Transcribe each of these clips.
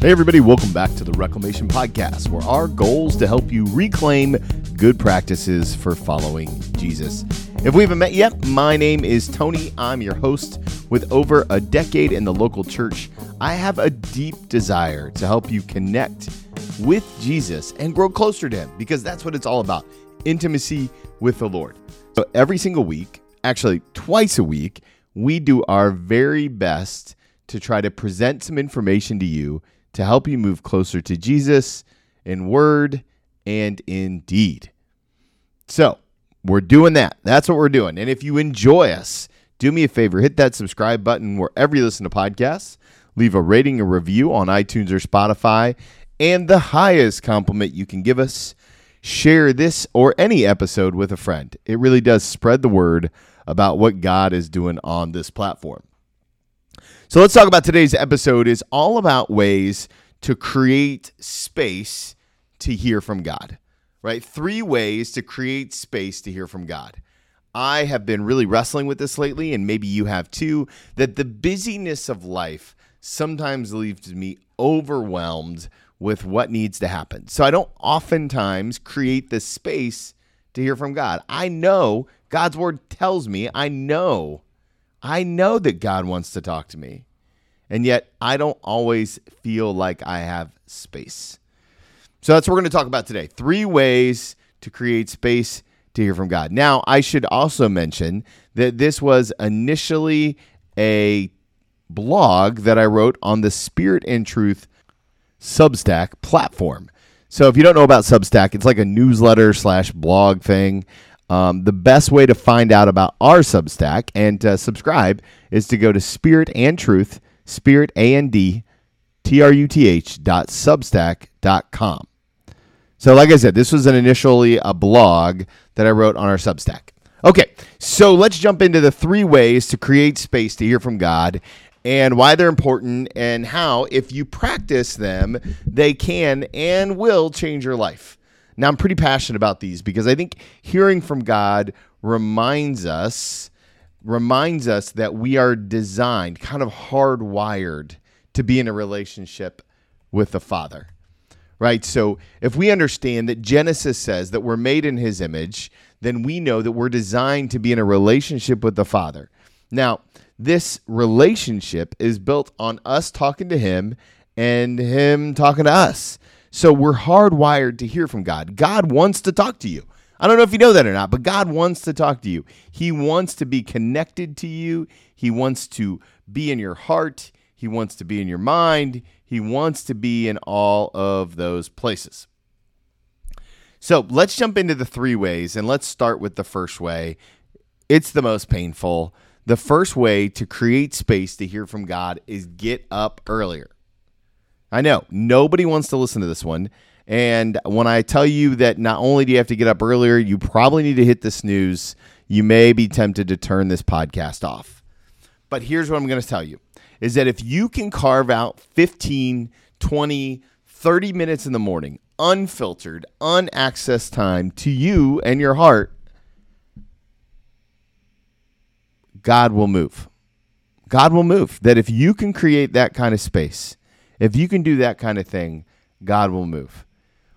Hey, everybody, welcome back to the Reclamation Podcast, where our goal is to help you reclaim good practices for following Jesus. If we haven't met yet, my name is Tony. I'm your host. With over a decade in the local church, I have a deep desire to help you connect with Jesus and grow closer to Him because that's what it's all about intimacy with the Lord. So every single week, actually twice a week, we do our very best to try to present some information to you to help you move closer to Jesus in word and in deed. So, we're doing that. That's what we're doing. And if you enjoy us, do me a favor, hit that subscribe button wherever you listen to podcasts, leave a rating and review on iTunes or Spotify, and the highest compliment you can give us, share this or any episode with a friend. It really does spread the word about what God is doing on this platform. So let's talk about today's episode is all about ways to create space to hear from God. Right? 3 ways to create space to hear from God. I have been really wrestling with this lately and maybe you have too that the busyness of life sometimes leaves me overwhelmed with what needs to happen. So I don't oftentimes create the space to hear from God. I know God's word tells me, I know I know that God wants to talk to me. And yet I don't always feel like I have space. So that's what we're going to talk about today. Three ways to create space to hear from God. Now, I should also mention that this was initially a blog that I wrote on the Spirit and Truth Substack platform. So if you don't know about Substack, it's like a newsletter slash blog thing. Um, the best way to find out about our Substack and to subscribe is to go to Spirit and Truth, Spirit A N D T R U T H dot Substack dot com. So, like I said, this was an initially a blog that I wrote on our Substack. Okay, so let's jump into the three ways to create space to hear from God and why they're important and how, if you practice them, they can and will change your life. Now, I'm pretty passionate about these because I think hearing from God reminds us reminds us that we are designed, kind of hardwired to be in a relationship with the Father. Right? So, if we understand that Genesis says that we're made in his image, then we know that we're designed to be in a relationship with the Father. Now, this relationship is built on us talking to him and him talking to us. So we're hardwired to hear from God. God wants to talk to you. I don't know if you know that or not, but God wants to talk to you. He wants to be connected to you. He wants to be in your heart. He wants to be in your mind. He wants to be in all of those places. So let's jump into the three ways and let's start with the first way. It's the most painful. The first way to create space to hear from God is get up earlier. I know nobody wants to listen to this one. And when I tell you that not only do you have to get up earlier, you probably need to hit the snooze. You may be tempted to turn this podcast off. But here's what I'm going to tell you is that if you can carve out 15, 20, 30 minutes in the morning, unfiltered, unaccessed time to you and your heart, God will move. God will move. That if you can create that kind of space, if you can do that kind of thing, God will move.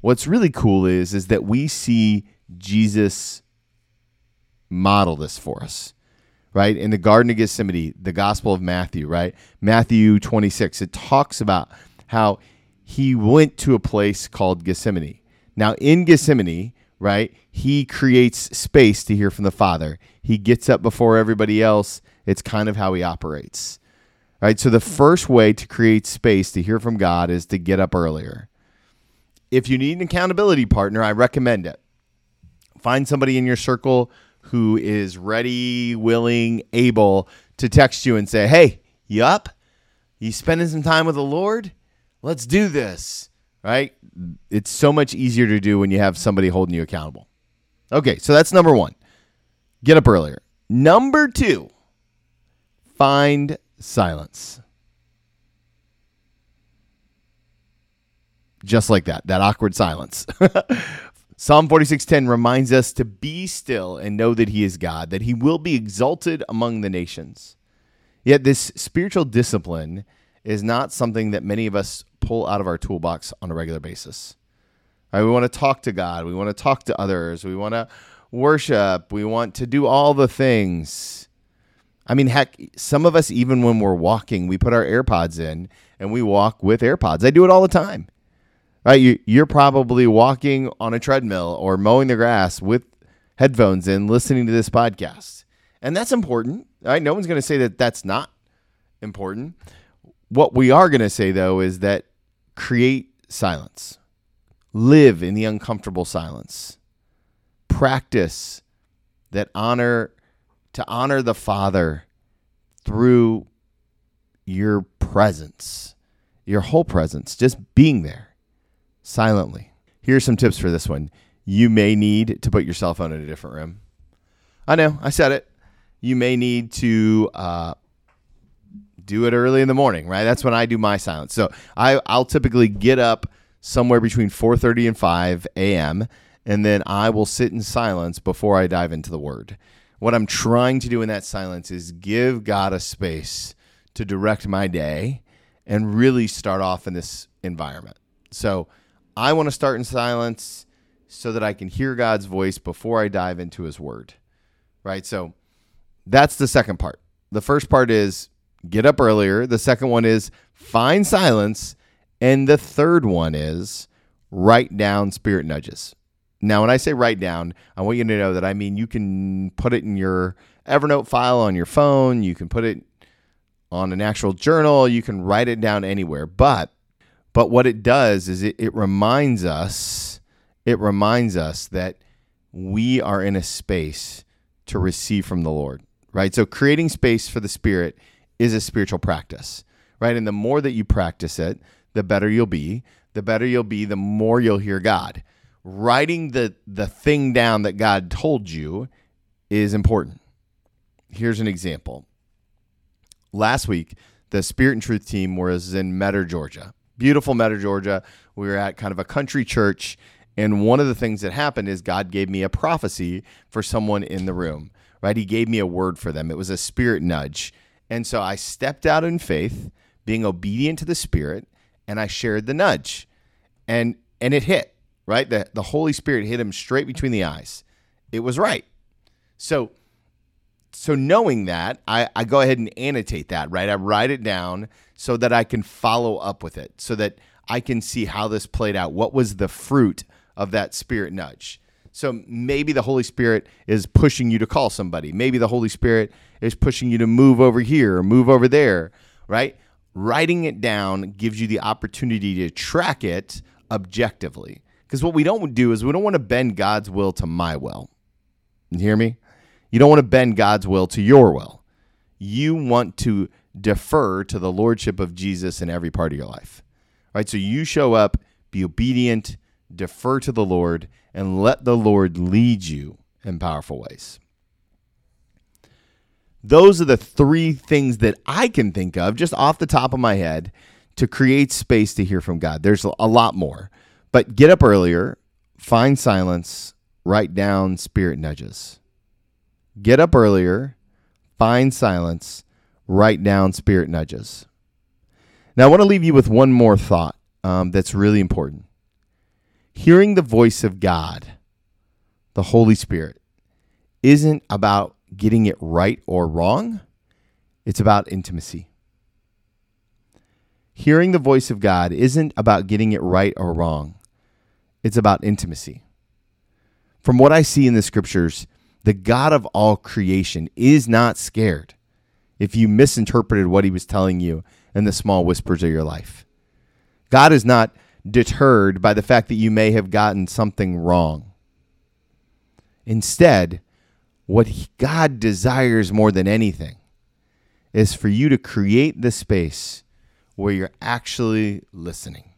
What's really cool is is that we see Jesus model this for us. Right? In the Garden of Gethsemane, the Gospel of Matthew, right? Matthew 26, it talks about how he went to a place called Gethsemane. Now, in Gethsemane, right, he creates space to hear from the Father. He gets up before everybody else. It's kind of how he operates. Right? So the first way to create space to hear from God is to get up earlier. If you need an accountability partner, I recommend it. Find somebody in your circle who is ready, willing, able to text you and say, "Hey, you up? You spending some time with the Lord? Let's do this." Right? It's so much easier to do when you have somebody holding you accountable. Okay, so that's number 1. Get up earlier. Number 2, find silence. Just like that, that awkward silence. Psalm 46:10 reminds us to be still and know that he is God, that he will be exalted among the nations. Yet this spiritual discipline is not something that many of us pull out of our toolbox on a regular basis. Right? We want to talk to God. We want to talk to others. We want to worship. We want to do all the things. I mean, heck, some of us, even when we're walking, we put our AirPods in and we walk with AirPods. I do it all the time. Right? You, you're probably walking on a treadmill or mowing the grass with headphones in, listening to this podcast. And that's important. Right? No one's going to say that that's not important. What we are going to say, though, is that create silence, live in the uncomfortable silence, practice that honor to honor the Father through your presence, your whole presence, just being there silently. Here's some tips for this one. You may need to put your cell phone in a different room. I know, I said it. You may need to uh, do it early in the morning, right? That's when I do my silence. So I, I'll typically get up somewhere between 4:30 and 5 a.m. and then I will sit in silence before I dive into the Word. What I'm trying to do in that silence is give God a space to direct my day and really start off in this environment. So I want to start in silence so that I can hear God's voice before I dive into His Word. Right? So that's the second part. The first part is get up earlier. The second one is find silence. And the third one is write down spirit nudges. Now, when I say write down, I want you to know that I mean you can put it in your Evernote file on your phone, you can put it on an actual journal, you can write it down anywhere. But but what it does is it, it reminds us, it reminds us that we are in a space to receive from the Lord. Right? So creating space for the Spirit is a spiritual practice, right? And the more that you practice it, the better you'll be. The better you'll be, the more you'll hear God. Writing the the thing down that God told you is important. Here's an example. Last week, the Spirit and Truth team was in Metter, Georgia. Beautiful Metter, Georgia. We were at kind of a country church, and one of the things that happened is God gave me a prophecy for someone in the room. Right? He gave me a word for them. It was a spirit nudge and so I stepped out in faith, being obedient to the Spirit, and I shared the nudge. And and it hit, right? The the Holy Spirit hit him straight between the eyes. It was right. So so knowing that, I, I go ahead and annotate that, right? I write it down so that I can follow up with it, so that I can see how this played out. What was the fruit of that spirit nudge? So maybe the Holy Spirit is pushing you to call somebody. Maybe the Holy Spirit is pushing you to move over here or move over there, right? Writing it down gives you the opportunity to track it objectively. Because what we don't do is we don't want to bend God's will to my will. You hear me? You don't want to bend God's will to your will. You want to defer to the lordship of Jesus in every part of your life. Right? So you show up, be obedient, defer to the Lord, and let the Lord lead you in powerful ways. Those are the three things that I can think of just off the top of my head to create space to hear from God. There's a lot more, but get up earlier, find silence, write down spirit nudges. Get up earlier, find silence, write down spirit nudges. Now, I want to leave you with one more thought um, that's really important hearing the voice of God, the Holy Spirit, isn't about getting it right or wrong, it's about intimacy. Hearing the voice of God isn't about getting it right or wrong, it's about intimacy. From what I see in the scriptures, the God of all creation is not scared if you misinterpreted what he was telling you in the small whispers of your life. God is not deterred by the fact that you may have gotten something wrong. Instead, what God desires more than anything is for you to create the space where you're actually listening.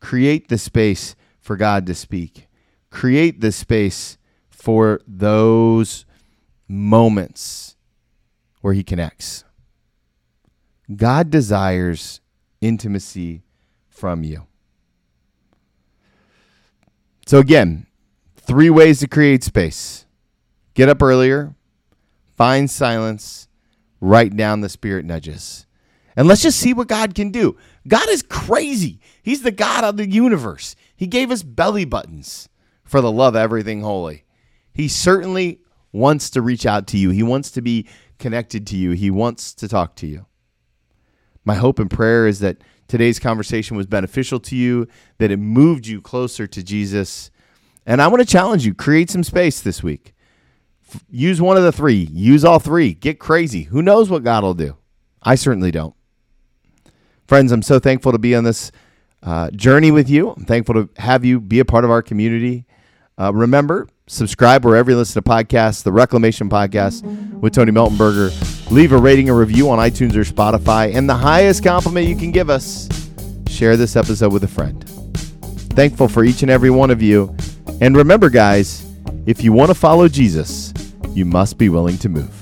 Create the space for God to speak. Create the space for those moments where He connects. God desires intimacy from you. So, again, three ways to create space get up earlier, find silence, write down the spirit nudges. And let's just see what God can do. God is crazy. He's the God of the universe. He gave us belly buttons for the love of everything holy. He certainly wants to reach out to you. He wants to be connected to you. He wants to talk to you. My hope and prayer is that today's conversation was beneficial to you, that it moved you closer to Jesus. And I want to challenge you create some space this week. Use one of the three, use all three, get crazy. Who knows what God will do? I certainly don't. Friends, I'm so thankful to be on this uh, journey with you. I'm thankful to have you be a part of our community. Uh, remember, subscribe wherever you listen to podcasts, the Reclamation Podcast with Tony Meltenberger. Leave a rating or review on iTunes or Spotify. And the highest compliment you can give us, share this episode with a friend. Thankful for each and every one of you. And remember, guys, if you want to follow Jesus, you must be willing to move.